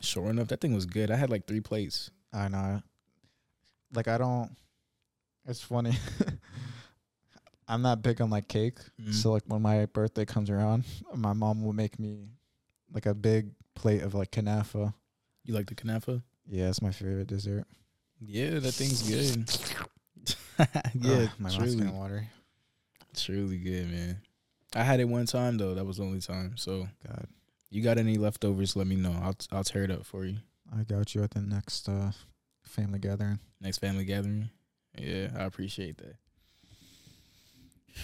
sure enough, that thing was good. I had like three plates. I know. Like I don't. It's funny. I'm not big on like cake, Mhm. so like when my birthday comes around, my mom will make me like a big plate of like kanafa. You like the kanafa? Yeah, it's my favorite dessert. Yeah, that thing's good. yeah, my mouth's truly, getting watery. truly good, man. I had it one time though. That was the only time. So God, you got any leftovers? Let me know. I'll I'll tear it up for you. I got you at the next uh, family gathering. Next family gathering. Yeah, I appreciate that.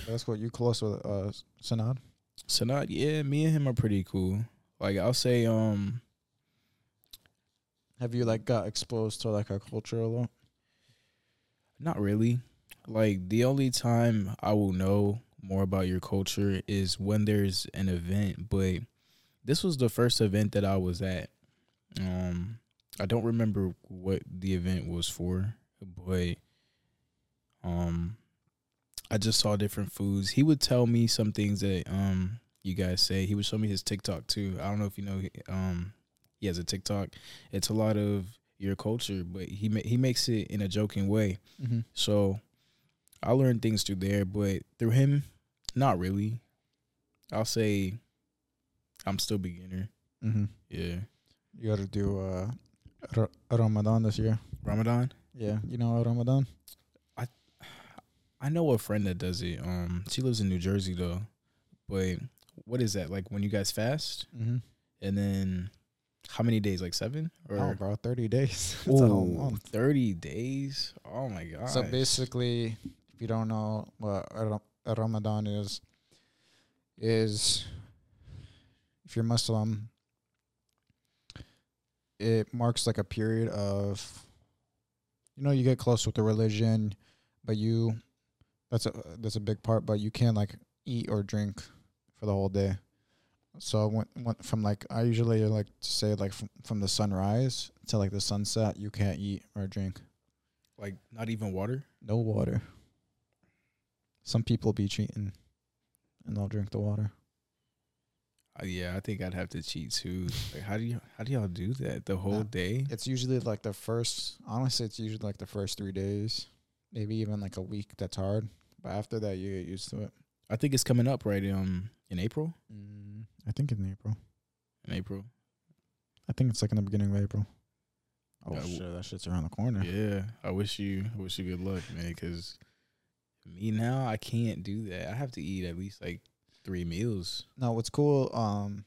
That's what you close with uh Sanad. So yeah, me and him are pretty cool. Like I'll say, um, Have you like got exposed to like our culture a lot? not really. Like the only time I will know more about your culture is when there's an event, but this was the first event that I was at. Um, I don't remember what the event was for, but um, I just saw different foods. He would tell me some things that um you guys say. He would show me his TikTok too. I don't know if you know um he has a TikTok. It's a lot of your culture, but he ma- he makes it in a joking way. Mm-hmm. So I learned things through there, but through him, not really. I'll say I'm still beginner. Mm-hmm. Yeah. You got to do uh, Ra- Ramadan this year. Ramadan. Yeah, you know Ramadan. I know a friend that does it. Um, she lives in New Jersey though. But what is that like when you guys fast Mm-hmm. and then how many days? Like seven or Oh, bro, thirty days. It's a whole month. 30 days? Oh my god. So basically, if you don't know what a Ra- a Ramadan is, is if you're Muslim, it marks like a period of, you know, you get close with the religion, but you, that's a that's a big part, but you can't like eat or drink for the whole day. So when, when from like I usually like to say like from, from the sunrise to like the sunset, you can't eat or drink. like not even water? No water. Some people be cheating and they'll drink the water. Uh, yeah, I think I'd have to cheat too. Like how do you how do y'all do that the whole Nah. day? It's usually like the first, honestly, it's usually like the first three days, maybe even like a week. That's hard. But after that, you get used to it. I think it's coming up right um in April. Mm, I think in April. In April. I think it's like in the beginning of April. Oh, Yeah, w- shit. That shit's around the corner. Yeah, I wish you I wish you good luck, man. Because me now, I can't do that. I have to eat at least like three meals. No, what's cool, um,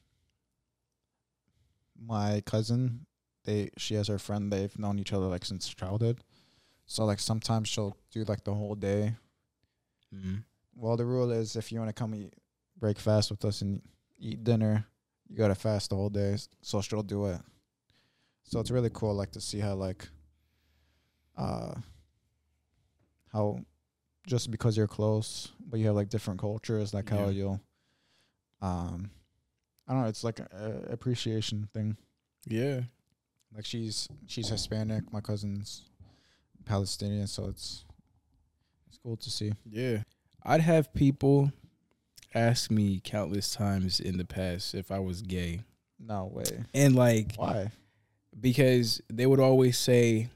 my cousin, they she has her friend. They've known each other like since childhood. So like sometimes she'll do like the whole day. Mm-hmm. Well, the rule is if you want to come eat, break fast with us and eat dinner, you gotta fast the whole day. So she'll do it. So it's really cool, like to see how like, uh, how just because you're close, but you have like different cultures, like how you'll, um, I don't know. It's like a, a appreciation thing. Yeah, Like she's she's Hispanic, my cousin's Palestinian, so it's cool to see. yeah. I'd have people ask me countless times in the past if I was gay, No way. and like Why? because they would always say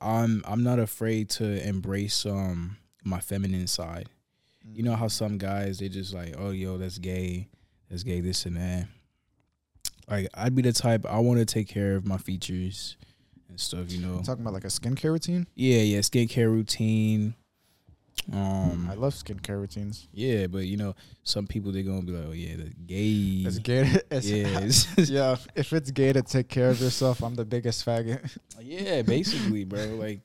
I'm I'm not afraid to embrace um my feminine side. You know how some guys they just like, oh yo, that's gay, that's gay, this and that. Like I'd be the type I want to take care of my features and stuff. You know, I'm talking about like a skincare routine. yeah, yeah, skincare routine. Um, I love skincare routines. yeah, but you know, some people they're gonna be like, oh yeah, the gay. It's gay. It's, yeah, yeah. If it's gay to take care of yourself, I'm the biggest faggot. yeah, basically, bro. Like,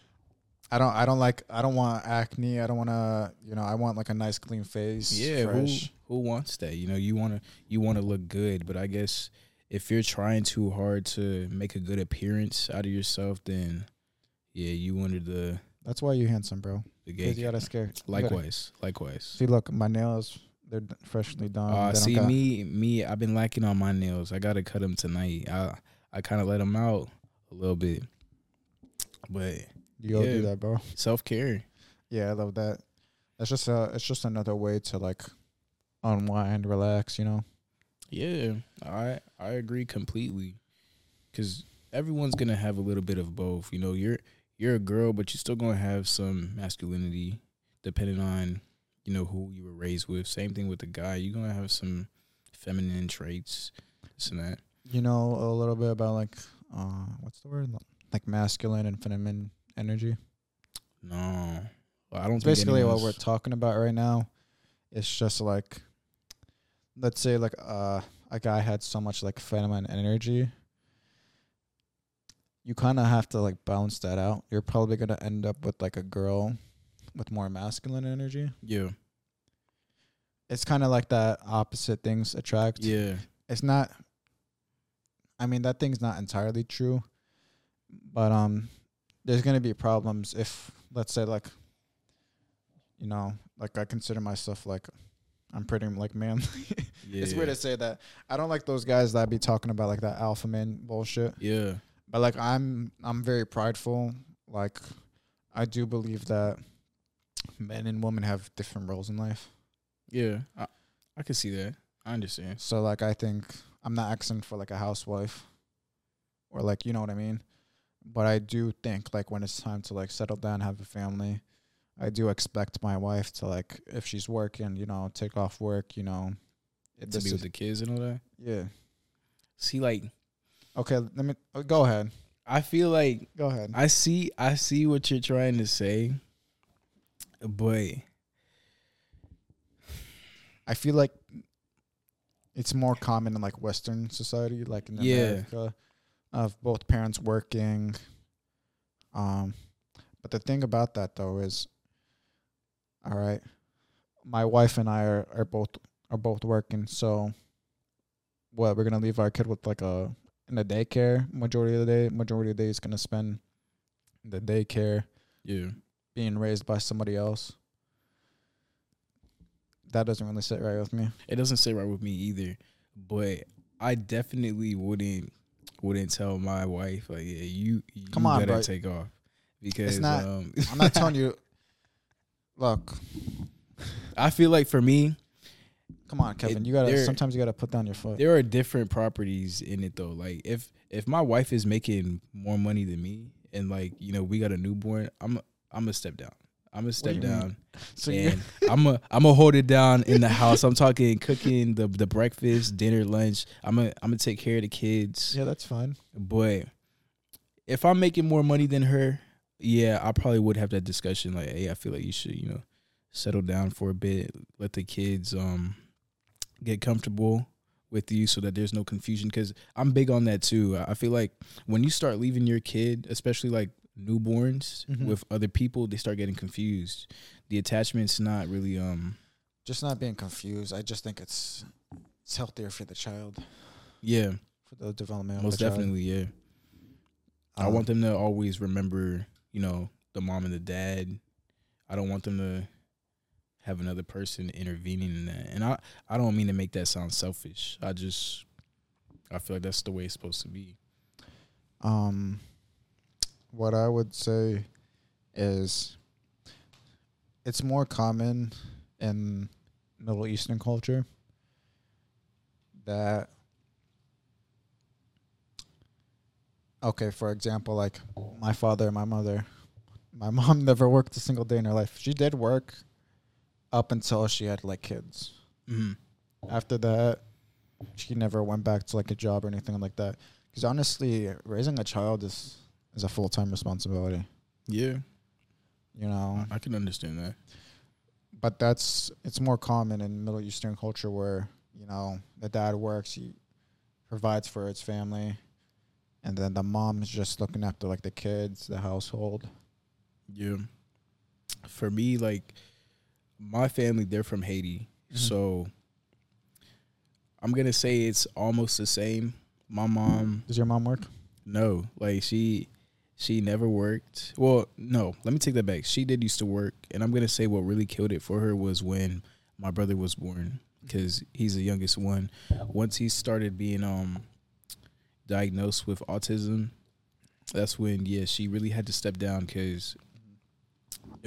I don't. I don't like. I don't want acne. I don't want to. You know. I want like a nice clean face. yeah, who fresh. who wants that? You know, you wanna you wanna look good, but I guess if you're trying too hard to make a good appearance out of yourself, then yeah, you wanted the That's why you're handsome, bro. The gay. Because you gotta scare. you gotta- Likewise, likewise. See, look, my nails. They're freshly done. Uh, see got- me, me. I've been lacking on my nails. I gotta cut them tonight. I I kind of let them out a little bit, but You go yeah. do that, bro. self care. Yeah, I love that. It's just a. It's just another way to like unwind, relax. You know. Yeah, I I agree completely. Cause everyone's gonna have a little bit of both. You know, you're you're a girl, but you're still gonna have some masculinity, depending on you know who you were raised with. Same thing with the guy. You're gonna have some feminine traits, this and that. You know a little bit about like uh what's the word like masculine and feminine energy. No, well, I don't. Think basically what we're talking about right now. It's just like, let's say like uh a guy had so much like feminine energy. You kind of have to like balance that out. You're probably gonna end up with like a girl with more masculine energy. yeah, It's kind of like that opposite things attract. yeah, it's not I mean that thing's not entirely true. But um there's going to be problems if let's say like you know, like I consider myself like I'm pretty like man. Yeah. it's weird to say that. I don't like those guys that I be talking about like that alpha man bullshit. Yeah. But like I'm I'm very prideful. Like I do believe that men and women have different roles in life. Yeah. I, I can see that. I understand. So like I think I'm not asking for like a housewife or like you know what I mean. But I do think like when it's time to like settle down, have a family, I do expect my wife to like if she's working, you know, take off work, you know. To be with the kids and all that. yeah. See, like, Okay, let me uh, go ahead. I feel like Go ahead. I see I see what you're trying to say, but I feel like it's more common in like Western society, like in Yeah. America, of both parents working. Um, but the thing about that though is, all right, my wife and I are, are both are both working. So, what we're gonna leave our kid with like a in the daycare majority of the day. Majority of the day is gonna spend in the daycare yeah, being raised by somebody else. That doesn't really sit right with me. it doesn't sit right with me either. But I definitely wouldn't wouldn't tell my wife like, yeah, you, you Come on, bro. take off because not- um, I'm not telling you. Look, I feel like for me, come on, Kevin. It- you gotta. there- Sometimes you gotta put down your foot. there are different properties in it though. Like if if my wife is making more money than me, and like you know we got a newborn, I'm I'm gonna step down. I'm gonna step down, So and I'm a I'm gonna hold it down in the house. I'm talking cooking the the breakfast, dinner, lunch. I'm gonna I'm gonna take care of the kids. yeah, that's fine. But if I'm making more money than her, yeah, I probably would have that discussion. Like, hey, I feel like you should, you know, settle down for a bit, let the kids um get comfortable with you, so that there's no confusion. Because I'm big on that too. I I feel like when you start leaving your kid, especially like newborns Mhm. with other people, they start getting confused. The attachment's not really um Just not being confused. I just think it's it's healthier for the child, yeah, for the development. most the child. definitely yeah. I Um, want them to always remember, you know, the mom and the dad. I don't want them to have another person intervening in that. And I, I don't mean to make that sound selfish. I just I feel like that's the way it's supposed to be. Um, what I would say is it's more common in Middle Eastern culture that okay, for example, like my father and my mother, my mom never worked a single day in her life. She did work up until she had like kids. Mm-hmm. After that, she never went back to like a job or anything like that. Because honestly, raising a child is is a full time responsibility. Yeah, You know, I can understand that. but that's it's more common in Middle Eastern culture where you know the dad works, he provides for his family, and then the mom is just looking after like the kids, the household. Yeah. For me, like my family, they're from Haiti. Mhm. So I'm gonna say it's almost the same. My mom Does your mom work? No, like she she never worked. Well, no, let me take that back. She did used to work, and I'm gonna say what really killed it for her was when my brother was born, because he's the youngest one. Once he started being um diagnosed with autism, that's when yeah she really had to step down because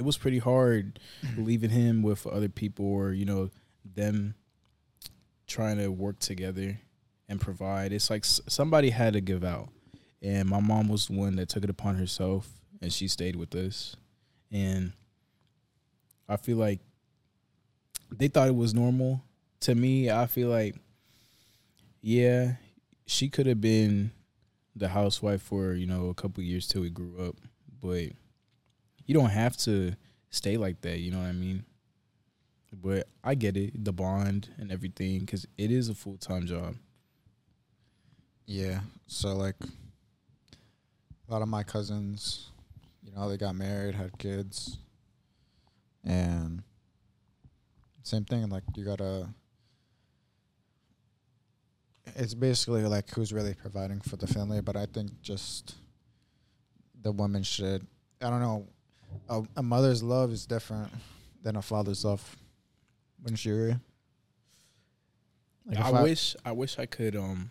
it was pretty hard mm-hmm. leaving him with other people or you know them trying to work together and provide. It's like somebody had to give out, and my mom was the one that took it upon herself, and she stayed with us. And I feel like they thought it was normal. To me, I feel like, yeah, she could have been the housewife for you know a couple years till we grew up, but you don't have to stay like that. You know what I mean? But I get it, the bond and everything, because it is a full time job. Yeah. So like a lot of my cousins, you know, they got married, had kids. And same thing, like you gotta it's basically like who's really providing for the family, but I think just the woman should I don't know. A, a mother's love is different than a father's love. Wouldn't you agree? Like if I, wish I wish I could um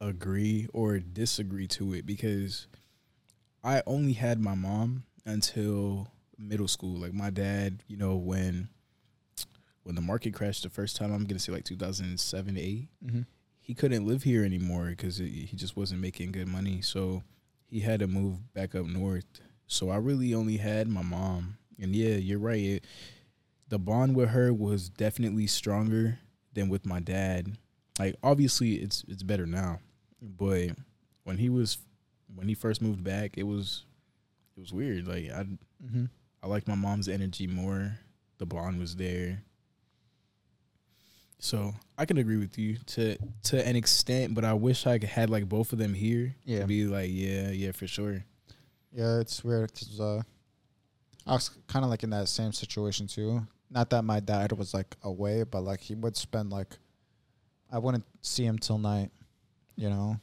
agree or disagree to it because I only had my mom until middle school. Like my dad, you know, when when the market crashed the first time, I'm gonna say like 2007, eight. hmm He couldn't live here anymore because he just wasn't making good money. So he had to move back up north. So I really only had my mom. And yeah, you're right. It, the bond with her was definitely stronger than with my dad. Like obviously it's it's better now. But when he was when he first moved back, it was it was weird. Like I mm-hmm. I liked my mom's energy more. The bond was there. So I can agree with you to to an extent, but I wish I could had like both of them here Yeah. to be like, yeah, yeah, for sure. Yeah, it's weird because uh, I was kind of like in that same situation too. Not that my dad was like away, but like he would spend like I wouldn't see him till night, you know.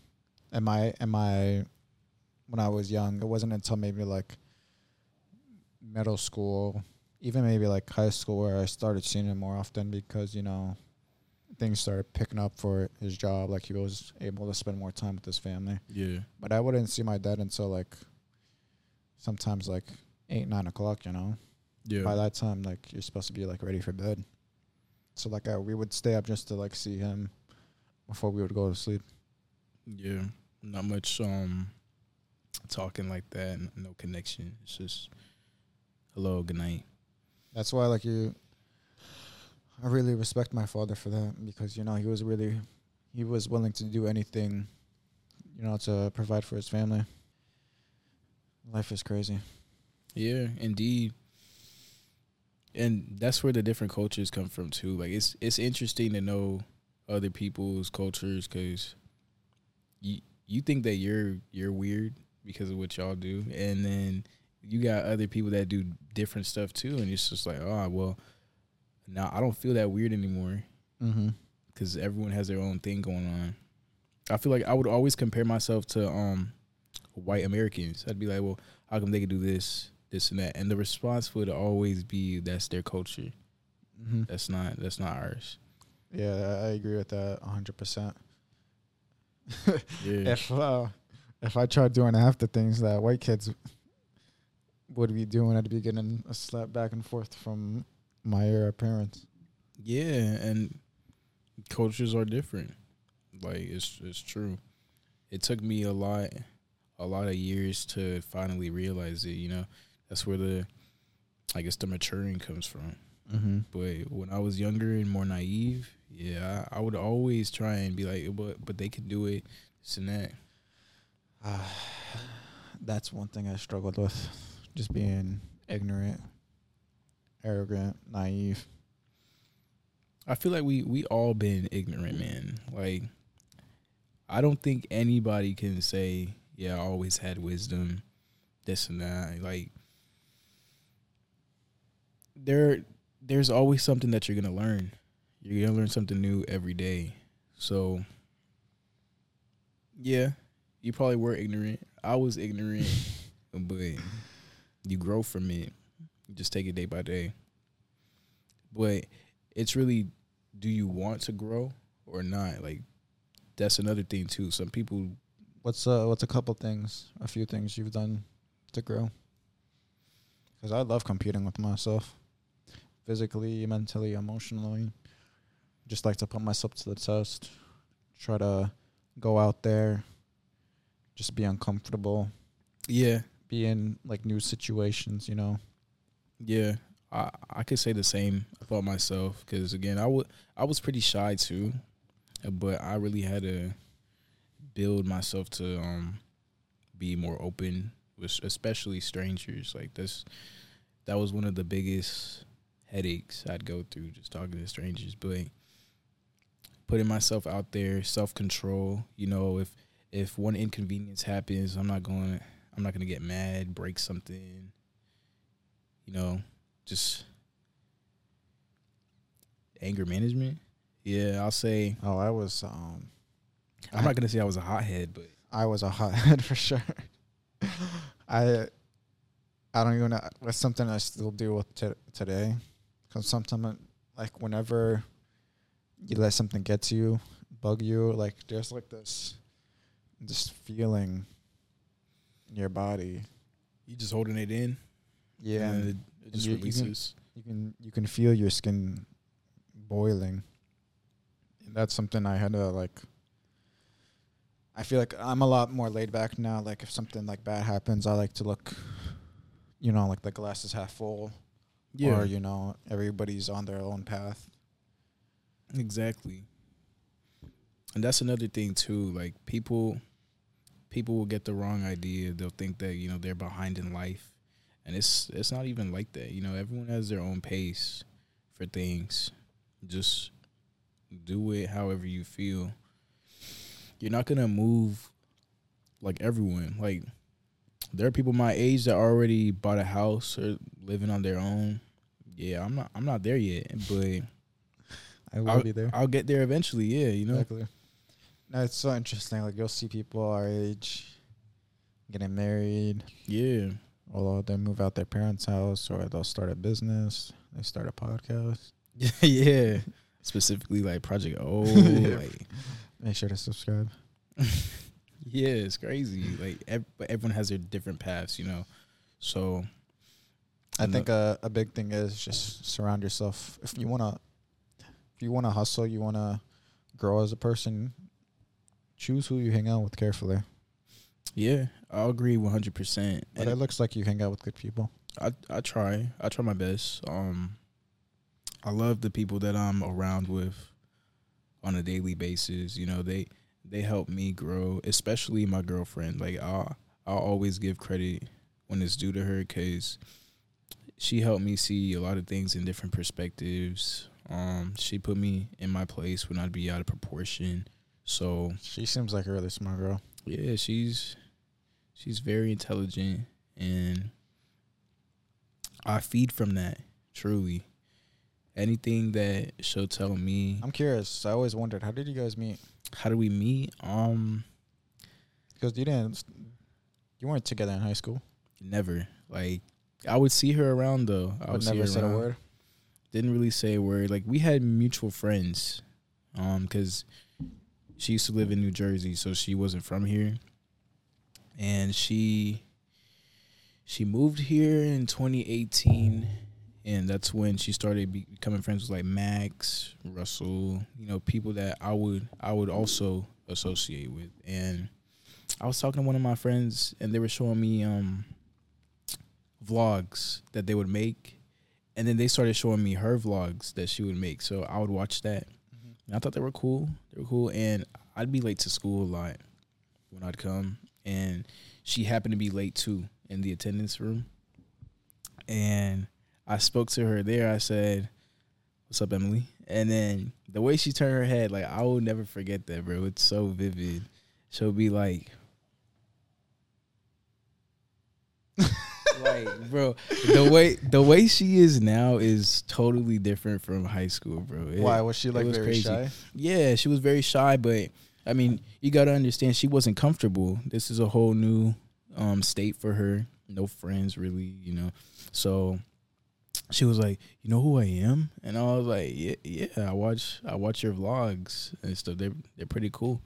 And my and my when I was young, it wasn't until maybe like middle school, even maybe like high school, where I started seeing him more often because you know things started picking up for his job. Like he was able to spend more time with his family. Yeah. But I wouldn't see my dad until like sometimes like eight, nine o'clock, you know. Yeah. By that time, like you're supposed to be like ready for bed. So like I, we would stay up just to like see him before we would go to sleep. Yeah. Not much um talking like that, no connection. It's just hello, good night. That's why like you I really respect my father for that because you know he was really he was willing to do anything you know to provide for his family. Life is crazy. Yeah, indeed. And that's where the different cultures come from too. Like it's it's interesting to know other people's cultures because you you think that you're you're weird because of what y'all do, and then you got other people that do different stuff too, and it's just like, oh well, now I don't feel that weird anymore Mm-hmm. because everyone has their own thing going on. I feel like I would always compare myself to um white Americans. I'd be like, well, how come they can do this, this and that? And the response would always be that's their culture. Mm-hmm. That's not that's not ours. Yeah, I agree with that hundred percent. If uh, if I tried doing half the things that white kids would be doing, I'd be getting a slap back and forth from my uh, parents. Yeah, and cultures are different. Like it's it's true. It took me a lot a lot of years to finally realize it, you know. That's where the I guess the maturing comes from. Mm-hmm. But when I was younger and more naive, yeah, I, I would always try and be like, but but they can do it, this and that. Uh, that's one thing I struggled with, just being ignorant, arrogant, naive. I feel like we we all been ignorant, man. Like I don't think anybody can say, yeah, I always had wisdom, this and that. Like there there's always something that you're gonna learn. You're gonna learn something new every day. So yeah, you probably were ignorant. I was ignorant, but you grow from it. You just take it day by day. But it's really do you want to grow or not? Like that's another thing too. Some people What's uh what's a couple things, a few things you've done to grow? Because I love competing with myself, physically, mentally, emotionally. Just like to put myself to the test. Try to go out there, just be uncomfortable, yeah, be in like new situations. You know. yeah. I I could say the same about myself because again, I would I was pretty shy too, but I really had to build myself to um be more open with especially strangers. Like this, that was one of the biggest headaches I'd go through just talking to strangers. But putting myself out there, self control. You know, if if one inconvenience happens, I'm not going. I'm not gonna get mad, break something. You know, just anger management. Yeah, I'll say. Oh, I was um, I'm not gonna say I was a hothead, but I was a hothead for sure. I I don't even know. That's something I still deal with t- today. Because sometimes, like, whenever you let something get to you, bug you. Like there's like this, this feeling in your body. You just holding it in. Yeah, and it, it just you- you can- releases. you can you can feel your skin boiling. And that's something I had to like. I feel like I'm a lot more laid back now. Like if something like bad happens, I like to look, you know, like the glass is half full, yeah, or you know, everybody's on their own path. exactly. And that's another thing too. Like people, people will get the wrong idea. They'll think that you know they're behind in life, and it's it's not even like that. You know, everyone has their own pace for things. Just do it however you feel. You're not gonna move like everyone. Like there are people my age that already bought a house or living on their own. Yeah, I'm not. I'm not there yet, but I will I'll, be there. I'll get there eventually. Yeah, you know. Exactly. No, it's so interesting. Like you'll see people our age getting married, Yeah, or they move out their parents' house, or they'll start a business. They start a podcast. yeah. Specifically, like Project O. Like, Make sure to subscribe. yeah, it's crazy. Like, ev- everyone has their different paths, you know. So, I think a a big thing is just surround yourself. If you wanna, if you wanna hustle, you wanna grow as a person. Choose who you hang out with carefully. yeah, I'll agree one hundred percent. But it looks like you hang out with good people. I I try. I try my best. Um I love the people that I'm around with on a daily basis. You know, they they help me grow, especially my girlfriend. Like I'll I'll always give credit when it's due to her cuz she helped me see a lot of things in different perspectives. Um she put me in my place when I'd be out of proportion. So, She seems like a really smart girl. yeah, she's she's very intelligent and I feed from that, truly. Anything that she'll tell me. I'm curious. I always wondered how did you guys meet? How do we meet? Um Because you didn't, you weren't together in high school. never. Like I would see her around though. I would never said a word. Didn't really say a word. Like we had mutual friends. Um cuz she used to live in New Jersey, so she wasn't from here. And she she moved here in 2018 and that's when she started becoming friends with like Max, Russell, you know, people that I would I would also associate with. And I was talking to one of my friends and they were showing me um vlogs that they would make and then they started showing me her vlogs that she would make. So I would watch that. And I thought they were cool. They were cool and I'd be late to school a lot when I'd come and she happened to be late too in the attendance room. And I spoke to her there. I said, "What's up, Emily?" And then the way she turned her head, like I will never forget that, bro. It's so vivid. She'll be like, like, bro, the way the way she is now is totally different from high school, bro. It- Why was she like was very crazy. shy? yeah, she was very shy, but I mean, you got to understand she wasn't comfortable. This is a whole new um state for her. No friends really, you know. So she was like, "You know who I am?" And I was like, "Yeah, yeah, I watch I watch your vlogs and stuff. They're they're pretty cool."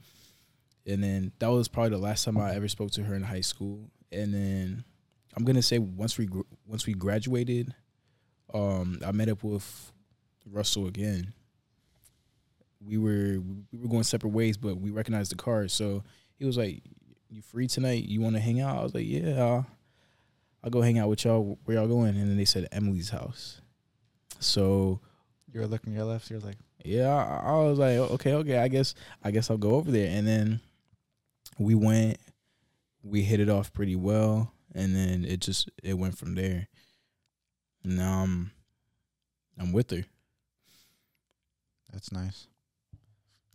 And then that was probably the last time I ever spoke to her in high school. And then I'm to say once we once we graduated, um I met up with Russell again we were we were going separate ways, but we recognized the cars. So he was like, "You free tonight? You want to hang out?" I was like, "Yeah, I'll, go hang out with y'all. Where y'all going?" And then they said Emily's house. So You were looking your left. You're like, yeah, I, I was like, okay, okay, I guess I guess I'll go over there. And then we went, we hit it off pretty well, and then it just it went from there. Now I'm I'm with her. that's nice.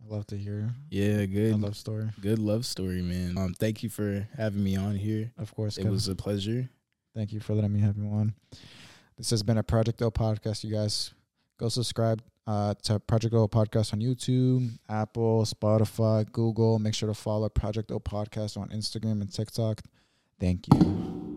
I love to hear Yeah, good. love story. Good love story, man. Um, thank you for having me on here. Of course, It was a pleasure. Thank you for letting me have you on. This has been a Project O podcast. You guys go subscribe uh, to Project O podcast on YouTube, Apple, Spotify, Google. Make sure to follow Project O podcast on Instagram and TikTok. Thank you.